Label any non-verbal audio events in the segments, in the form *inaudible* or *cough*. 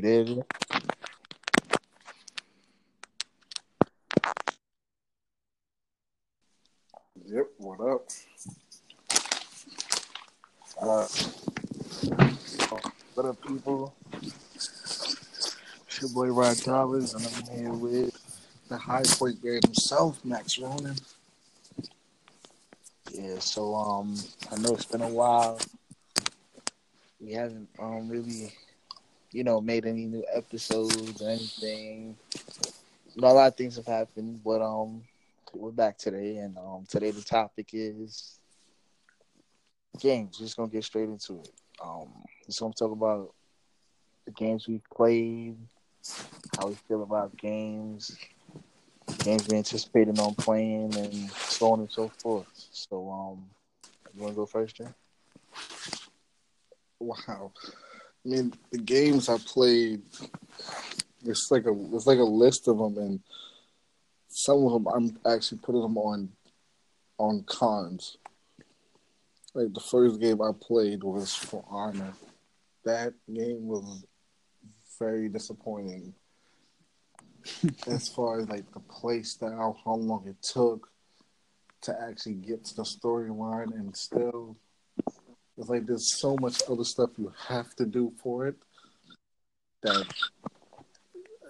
There? Yep, what up? Uh, What up, people? It's your boy Rod Towers, and I'm here with the high point man himself, Max Ronan. yeah. So um, I know it's been a while. We haven't um really, you know, made any new episodes or anything. A lot of things have happened, but um, we're back today, and um, today the topic is games. We're Just gonna get straight into it. Um, just gonna talk about the games we've played, how we feel about games, games we anticipated on playing, and so on and so forth. So, um, you wanna go first, Jay? Wow. I mean, the games I played, it's like a it's like a list of them, and some of them I'm actually putting them on on cons. Like the first game I played was for Honor. That game was very disappointing. *laughs* as far as like the play style, how long it took to actually get to the storyline, and still, it's like there's so much other stuff you have to do for it that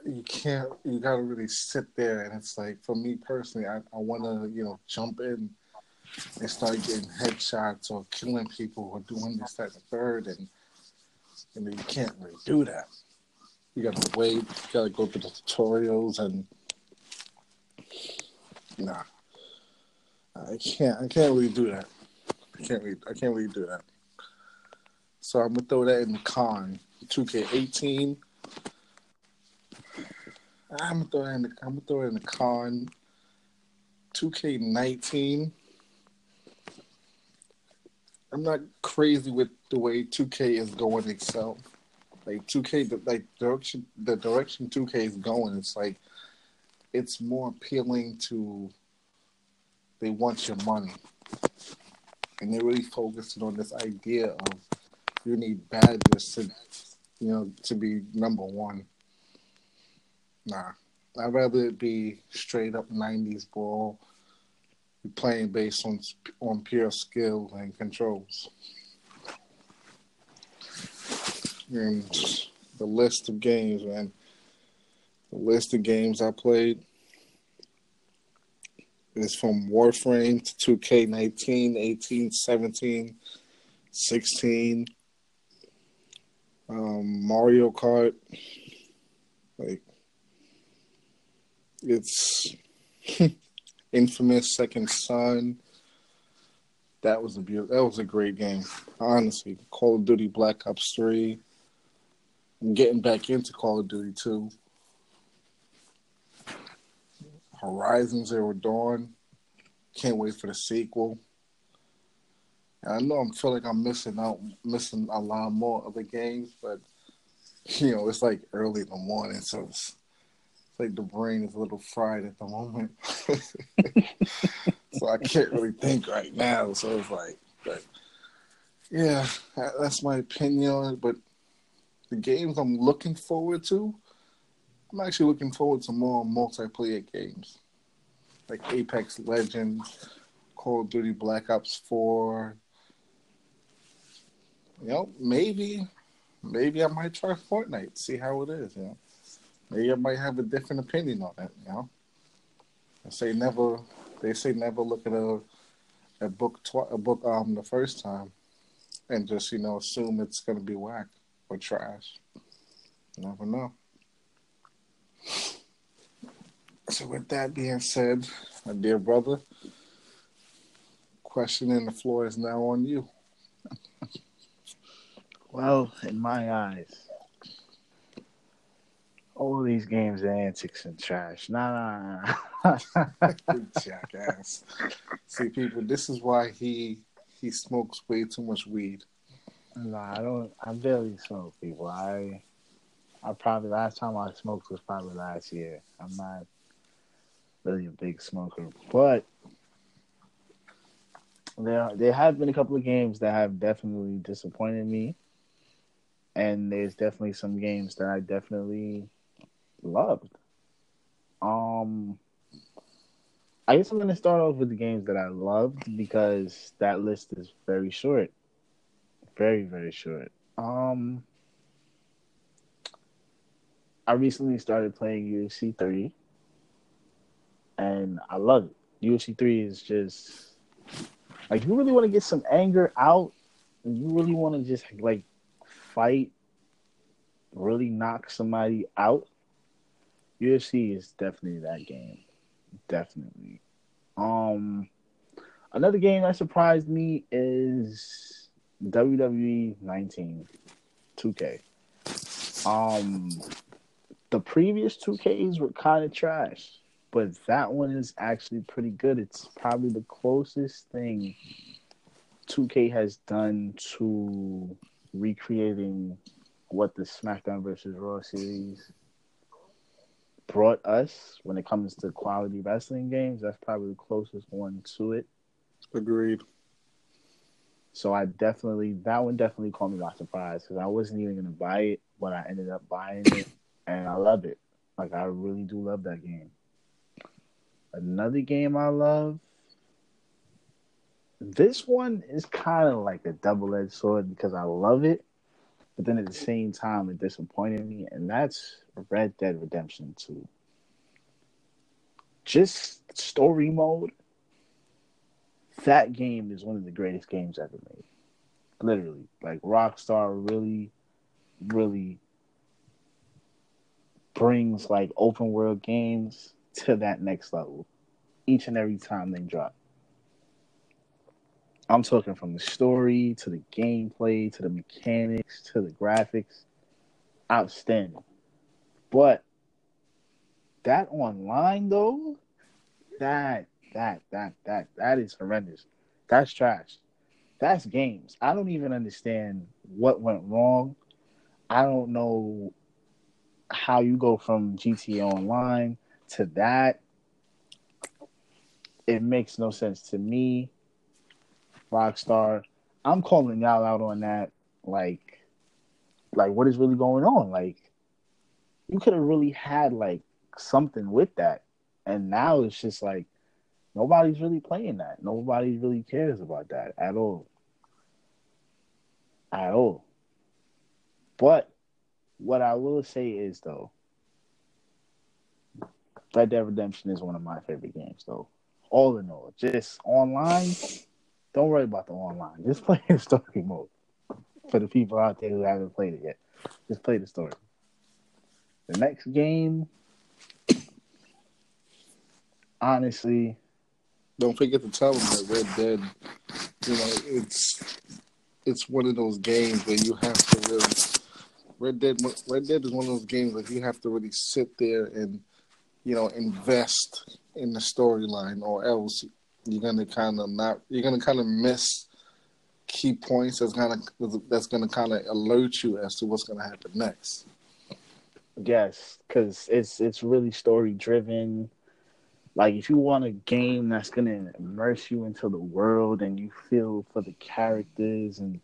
you can't. You gotta really sit there, and it's like for me personally, I, I want to you know jump in and start getting headshots or killing people or doing this, that, and third, and and you can't really do that. You gotta wait. You gotta go through the tutorials, and nah, I can't. I can't really do that. I can't. Really, I can't really do that. So I'm gonna throw that in the con. 2K18. I'm gonna throw that in the. I'm gonna throw it in the con. 2K19. I'm not crazy with the way 2K is going itself. Like 2K, the like direction, the direction 2K is going. It's like it's more appealing to. They want your money, and they're really focusing on this idea of you need badges to, you know, to be number one. Nah, I'd rather it be straight up '90s ball, playing based on on pure skill and controls. And the list of games, man. The list of games I played is from Warframe to 2K19, 18, 17, 16, um, Mario Kart. Like, it's *laughs* Infamous Second Son. That was a beautiful. That was a great game. Honestly, Call of Duty Black Ops Three. I'm getting back into Call of Duty 2. Horizon Zero Dawn. Can't wait for the sequel. I know I'm feel like I'm missing out, missing a lot more of the games, but *laughs* you know it's like early in the morning, so it's, it's like the brain is a little fried at the moment. *laughs* so I can't really think right now. So it's like, but yeah, that's my opinion. But the games I'm looking forward to, I'm actually looking forward to more multiplayer games like Apex Legends, Call of Duty Black Ops 4. You know, maybe, maybe I might try Fortnite, see how it is. You know, maybe I might have a different opinion on it. You know, I say never. They say never look at a a book twi- a book um the first time, and just you know assume it's gonna be whack or trash. Never know. So with that being said, my dear brother, question in the floor is now on you. Well, in my eyes, all of these games are antics and trash. Nah, nah, nah. *laughs* Jackass. See, people, this is why he he smokes way too much weed. nah, I don't. I barely smoke, people. I, I probably last time I smoked was probably last year. I'm not really a big smoker, but there there have been a couple of games that have definitely disappointed me. And there's definitely some games that I definitely loved. Um, I guess I'm gonna start off with the games that I loved because that list is very short, very very short. Um, I recently started playing UFC three, and I love it. UFC three is just like you really want to get some anger out. And you really want to just like fight, really knock somebody out. UFC is definitely that game. Definitely. Um another game that surprised me is WWE 19 2K. Um the previous 2Ks were kind of trash, but that one is actually pretty good. It's probably the closest thing 2K has done to recreating what the SmackDown versus Raw series brought us when it comes to quality wrestling games. That's probably the closest one to it. Agreed. So I definitely that one definitely caught me by surprise because I wasn't even gonna buy it, but I ended up buying it, and I love it. Like I really do love that game. Another game I love. This one is kind of like a double edged sword because I love it, but then at the same time it disappointed me, and that's Red Dead Redemption 2. Just story mode. That game is one of the greatest games ever made. Literally. Like Rockstar really, really brings like open world games to that next level each and every time they drop. I'm talking from the story to the gameplay to the mechanics to the graphics. Outstanding. But that online though, that that that that that is horrendous. That's trash. That's games. I don't even understand what went wrong. I don't know how you go from GTA Online to that. It makes no sense to me. Rockstar, I'm calling y'all out on that. Like, like what is really going on? Like, you could have really had like something with that, and now it's just like nobody's really playing that. Nobody really cares about that at all. At all. But what I will say is though, Red Dead Redemption is one of my favorite games though. All in all, just online, don't worry about the online. Just play the story mode. For the people out there who haven't played it yet, just play the story. The next game, honestly, don't forget to tell them that Red Dead, you know, it's it's one of those games where you have to really Red Dead Red Dead is one of those games that you have to really sit there and you know invest in the storyline, or else you're gonna kind of not you're gonna kind of miss key points that's gonna that's gonna kind of alert you as to what's gonna happen next. Yes, because it's it's really story driven. Like if you want a game that's gonna immerse you into the world and you feel for the characters and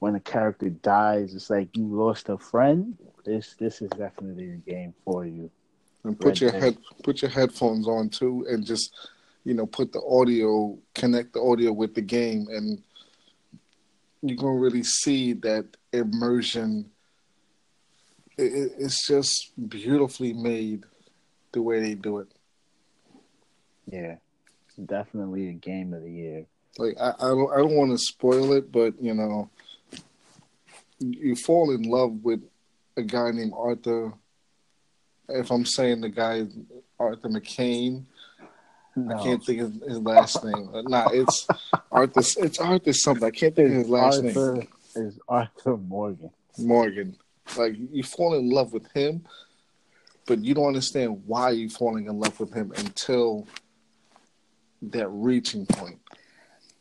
when a character dies, it's like you lost a friend. This this is definitely a game for you. And put your head put your headphones on too, and just you know put the audio connect the audio with the game, and you're gonna really see that immersion it, it's just beautifully made the way they do it. Yeah, definitely a game of the year. Like I, I don't, I don't want to spoil it, but you know, you fall in love with a guy named Arthur. If I'm saying the guy Arthur McCain, no. I can't think of his last name. nah, it's *laughs* Arthur. It's Arthur something. I can't think of his last Arthur name. Is Arthur Morgan? Morgan. Like you fall in love with him, but you don't understand why you're falling in love with him until that reaching point.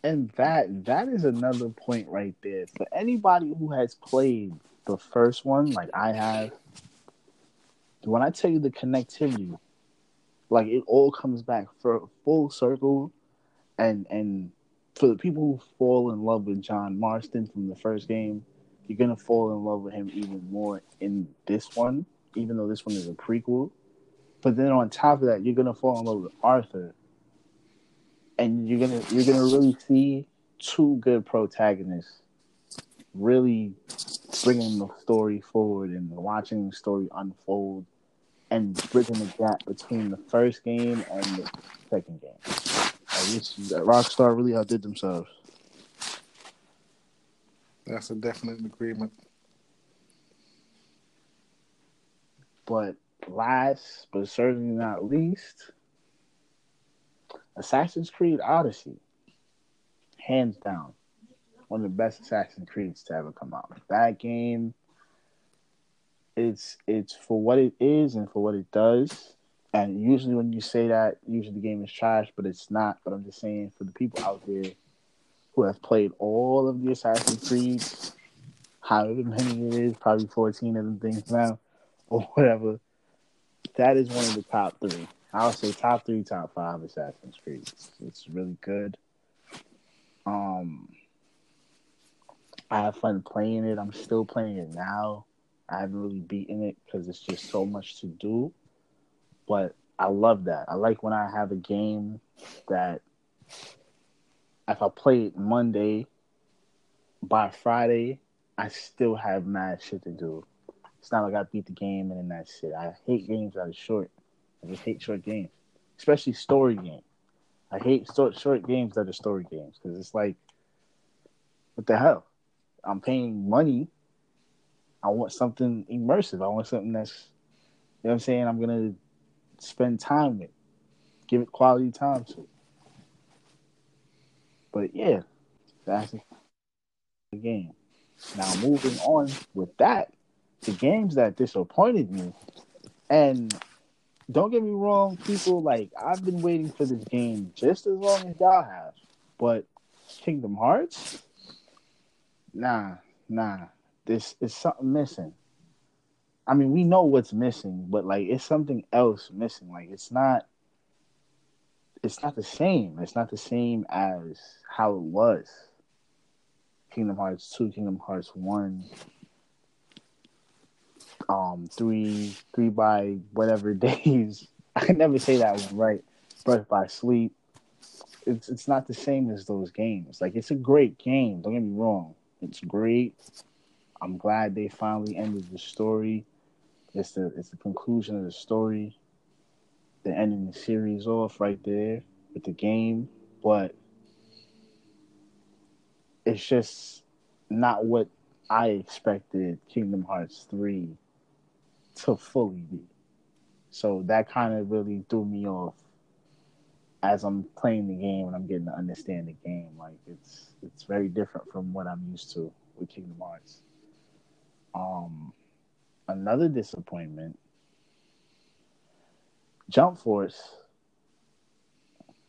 And that that is another point right there. For anybody who has played the first one, like I have, when I tell you the connectivity, like it all comes back for full circle, and and for the people who fall in love with John Marston from the first game, you're gonna fall in love with him even more in this one, even though this one is a prequel. But then on top of that, you're gonna fall in love with Arthur, and you're gonna you're gonna really see two good protagonists really bringing the story forward and watching the story unfold and bridging the gap between the first game and the second game. Like it's, uh, Rockstar really outdid themselves. That's a definite agreement. But last, but certainly not least, Assassin's Creed Odyssey. Hands down. One of the best Assassin's Creeds to ever come out. That game it's it's for what it is and for what it does. And usually when you say that, usually the game is trash, but it's not. But I'm just saying for the people out there who have played all of the Assassin's Creed, however many it is, probably 14 of them things now, *laughs* or whatever, that is one of the top three. I'll say top three, top five Assassin's Creed. It's, it's really good. Um, I have fun playing it. I'm still playing it now. I haven't really beaten it because it's just so much to do. But I love that. I like when I have a game that if I play it Monday, by Friday, I still have mad shit to do. It's not like I beat the game and then that's it. I hate games that are short. I just hate short games, especially story games. I hate short short games that are story games because it's like, what the hell? I'm paying money I want something immersive. I want something that's, you know what I'm saying? I'm to spend time with, give it quality time to. But yeah, that's the game. Now, moving on with that, the games that disappointed me, and don't get me wrong, people, like, I've been waiting for this game just as long as y'all have, but Kingdom Hearts? Nah, nah this is something missing. I mean, we know what's missing, but like it's something else missing. Like it's not it's not the same. It's not the same as how it was. Kingdom Hearts 2, Kingdom Hearts 1, um, three, three by whatever *laughs* days. I can never say that one right. Birth by Sleep. It's it's not the same as those games. Like it's a great game. Don't get me wrong. It's great. I'm glad they finally ended the story. It's the it's the conclusion of the story. They're ending the series off right there with the game, but it's just not what I expected Kingdom Hearts 3 to fully be. So that kind of really threw me off as I'm playing the game and I'm getting to understand the game. Like it's it's very different from what I'm used to with Kingdom Hearts. Um, another disappointment. Jump Force.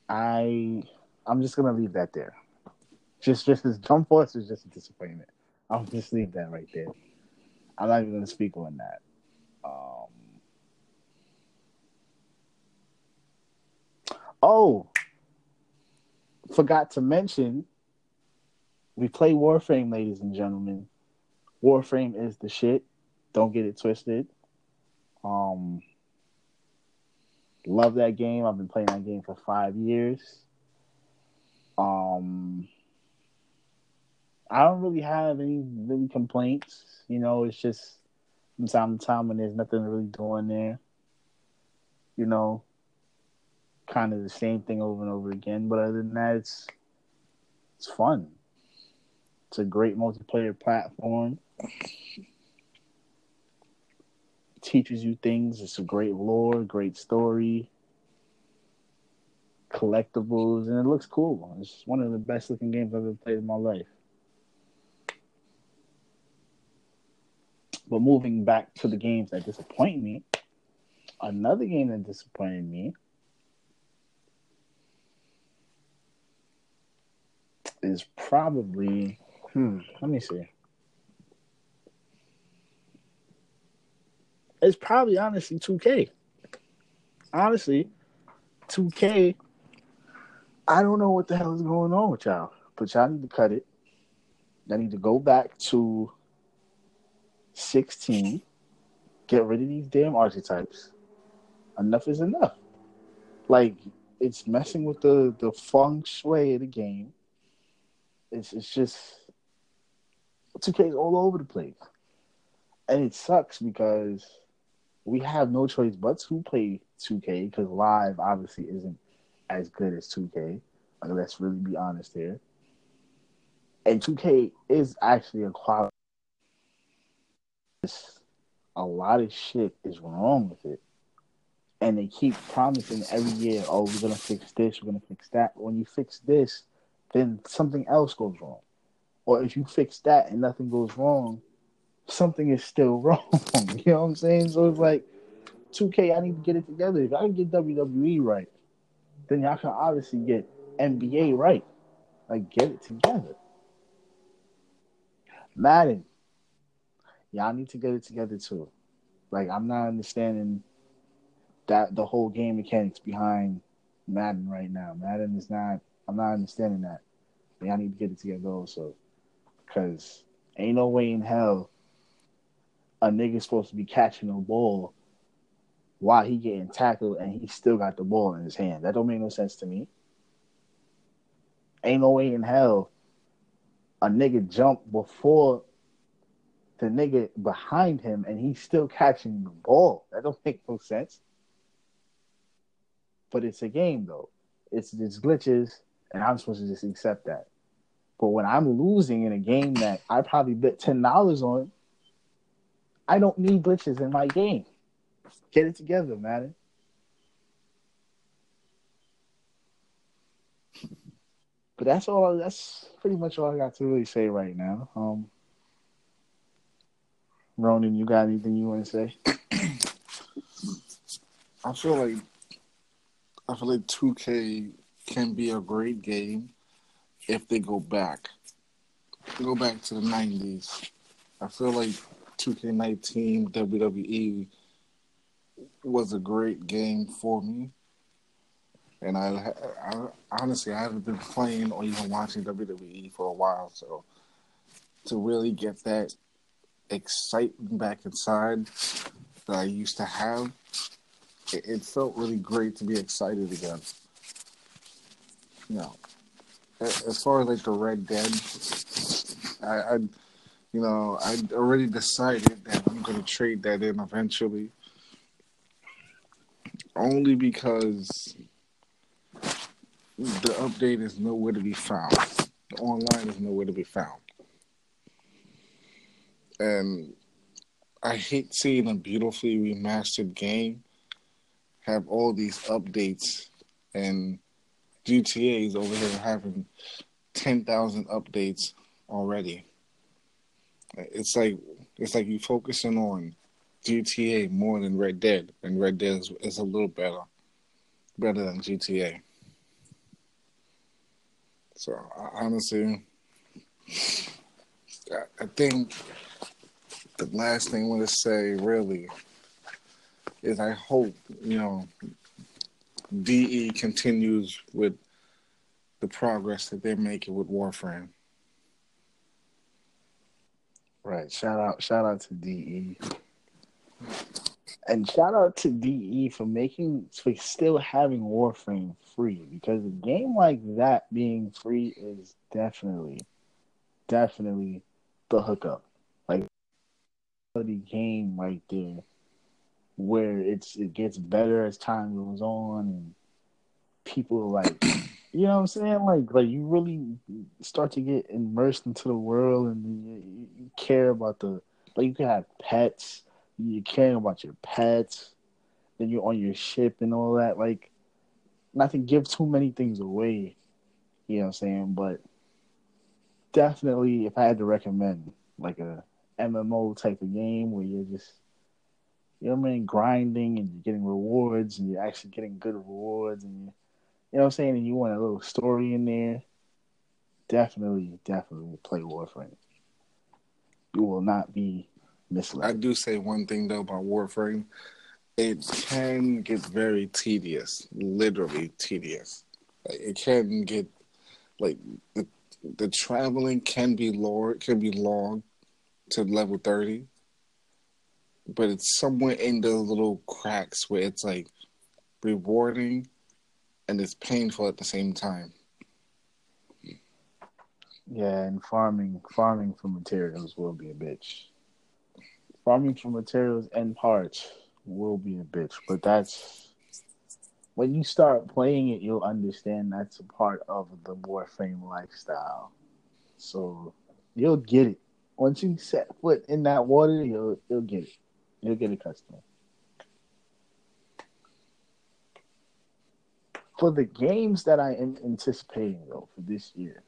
I I'm just gonna leave that there. Just just as Jump Force is just a disappointment. I'll just leave that right there. I'm not even gonna speak on that. Um, oh, forgot to mention, we play Warframe, ladies and gentlemen. Warframe is the shit. Don't get it twisted. Um, love that game. I've been playing that game for five years. Um, I don't really have any really complaints. You know, it's just from time to time when there's nothing really doing there. You know, kind of the same thing over and over again. But other than that, it's it's fun. It's a great multiplayer platform teaches you things. It's a great lore, great story, collectibles, and it looks cool. It's one of the best looking games I've ever played in my life. But moving back to the games that disappoint me, another game that disappointed me is probably hmm, let me see. it's probably honestly 2K. Honestly, 2K, I don't know what the hell is going on with y'all, but y'all need to cut it. I need to go back to 16. Get rid of these damn archetypes. Enough is enough. Like it's messing with the the feng shui of the game. It's it's just 2K is all over the place, and it sucks because we have no choice but to play 2K because live obviously isn't as good as 2K. Like, let's really be honest here. And 2K is actually a quality. A lot of shit is wrong with it. And they keep promising every year, oh, we're going to fix this, we're going to fix that. When you fix this, then something else goes wrong. Or if you fix that and nothing goes wrong, something is still *laughs* wrong. you know what I'm saying? So it's like, 2K, I need to get it together. If I can get WWE right, then y'all can obviously get NBA right. Like, get it together. Madden, y'all need to get it together too. Like, I'm not understanding that the whole game mechanics behind Madden right now. Madden is not. I'm not understanding that. Y'all need to get it together also, because ain't no way in hell a nigga's supposed to be catching a ball while he getting tackled and he still got the ball in his hand. That don't make no sense to me. Ain't no way in hell a nigga jump before the nigga behind him and he's still catching the ball. That don't make no sense. But it's a game though. It's it's glitches and I'm supposed to just accept that. But when I'm losing in a game that I probably bet ten dollars on, I don't need glitches in my game. Get it together, man. But that's all. That's pretty much all I got to really say right now. Um, Ronan, you got anything you want to say? I feel like I feel like 2K can be a great game if they go back. Go back to the 90s. I feel like 2K19 WWE was a great game for me. And I, I, honestly, I haven't been playing or even watching WWE for a while, so to really get that excitement back inside that I used to have, it, it felt really great to be excited again. You know, as far as like the Red Dead, I, I you know, I already decided that I'm going to trade that in eventually only because the update is nowhere to be found. The online is nowhere to be found. And I hate seeing a beautifully remastered game have all these updates and GTA's over here having 10,000 updates already. It's like it's like you focusing on GTA more than Red Dead, and Red Dead is, is a little better, better than GTA. So I, honestly, I think the last thing I want to say really is I hope you know DE continues with the progress that they're making with Warframe. Right. Shout out shout out to DE. And shout out to DE for making for still having Warframe free because a game like that being free is definitely, definitely the hookup. Like the game right there, where it's it gets better as time goes on, and people like, *clears throat* you know what I'm saying? Like like you really start to get immersed into the world, and you, you care about the like you can have pets you're caring about your pets, then you're on your ship and all that. Like, not to give too many things away, you know what I'm saying? But definitely, if I had to recommend like a MMO type of game where you're just, you know what I mean, grinding and you're getting rewards and you're actually getting good rewards and you, know what I'm saying, and you want a little story in there, definitely, definitely play Warframe. You will not be misled. I do say one thing though about Warframe. It can get very tedious, literally tedious. It can get like the the traveling can be long, can be long to level thirty. But it's somewhere in the little cracks where it's like rewarding and it's painful at the same time. Yeah, and farming farming for materials will be a bitch. Farming for materials and parts will be a bitch, but that's when you start playing it, you'll understand that's a part of the Warframe lifestyle. So you'll get it once you set foot in that water. You'll you'll get it. You'll get a accustomed. For the games that I am anticipating though for this year,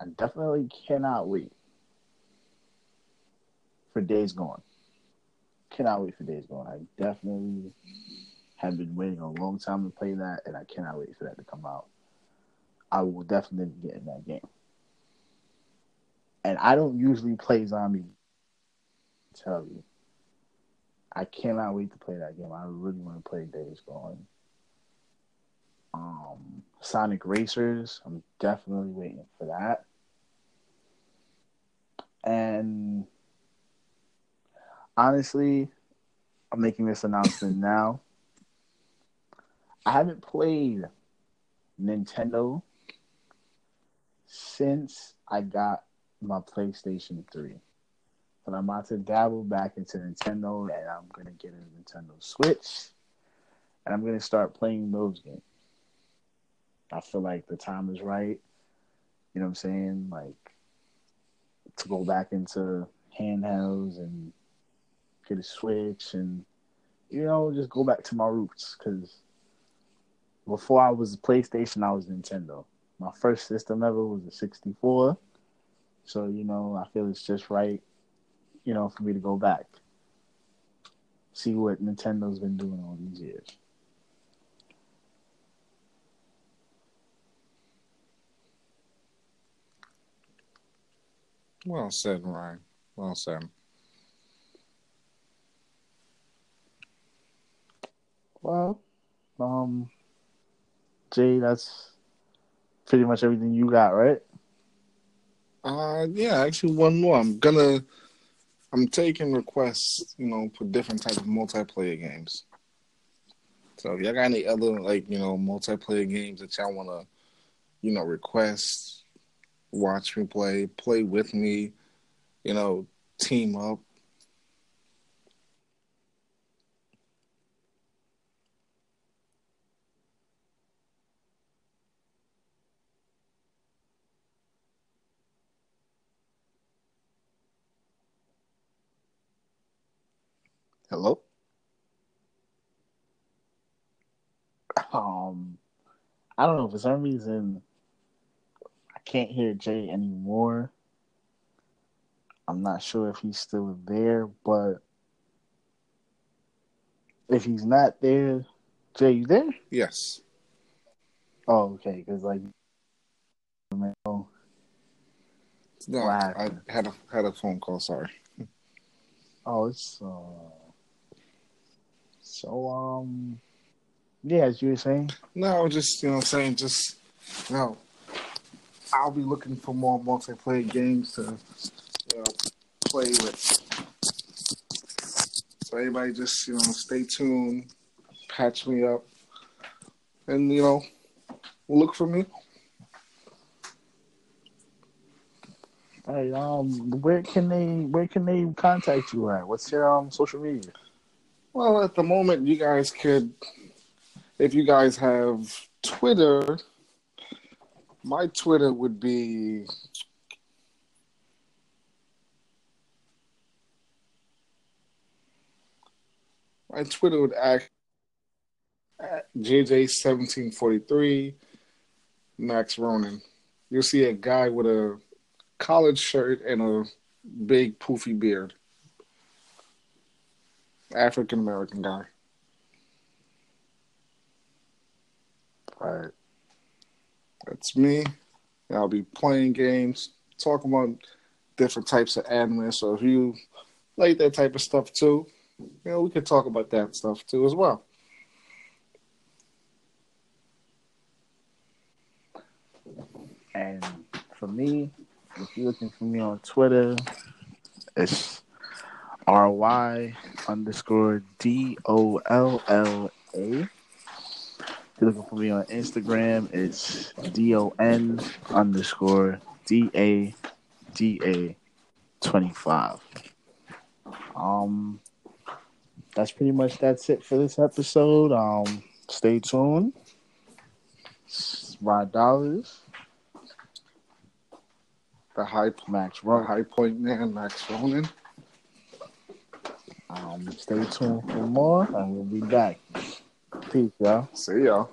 I definitely cannot wait for Days Gone. Cannot wait for Days Gone. I definitely have been waiting a long time to play that, and I cannot wait for that to come out. I will definitely get in that game. And I don't usually play zombie. Tell you, I cannot wait to play that game. I really want to play Days Gone. Um, Sonic Racers. I'm definitely waiting for that. And honestly, I'm making this announcement *laughs* now. I haven't played Nintendo since I got my PlayStation 3. But I'm about to dabble back into Nintendo and I'm going to get a Nintendo Switch and I'm going to start playing those games. I feel like the time is right. You know what I'm saying? Like to go back into handhelds and get a Switch and, you know, just go back to my roots because before I was PlayStation, I was Nintendo. My first system ever was a 64. So, you know, I feel it's just right, you know, for me to go back. See what Nintendo's been doing all these years. Well said, Ryan. Well said. Well, um, Jay, that's pretty much everything you got, right? Uh, yeah, actually, one more. I'm gonna, I'm taking requests, you know, for different type of multiplayer games. So if y'all got any other like, you know, multiplayer games that y'all wanna, you know, request, watch me play, play with me, you know, team up. Hello? Um, I don't know. For some reason, I can't hear Jay anymore. I'm not sure if he's still there, but if he's not there, Jay, you there? Yes. Oh, okay. Because like, No, I had a had a phone call. Sorry. oh, it's uh, so um, yeah, as you were saying. No, just you know, I'm saying just you know, I'll be looking for more multiplayer games to you know play with. So everybody, just you know, stay tuned, patch me up, and you know, look for me. Hey, um, where can they where can they contact you at? What's your um social media? Well, at the moment, you guys could, if you guys have Twitter, my Twitter would be. My Twitter would act at JJ1743 Max Ronan. You'll see a guy with a college shirt and a big poofy beard. African American guy. Right. That's me. And I'll be playing games, talking about different types of anime. So if you like that type of stuff too, you know, we could talk about that stuff too as well. And for me, if you're looking for me on Twitter, it's R Y underscore D O L L A. If you're looking for me on Instagram, it's D O N underscore D A D A twenty five. Um, that's pretty much that's it for this episode. Um, stay tuned. Rod Dollars, The high, Max the high point man, Max Ronan. Um, stay tuned for more, and we'll be back. Peace, y'all. See y'all.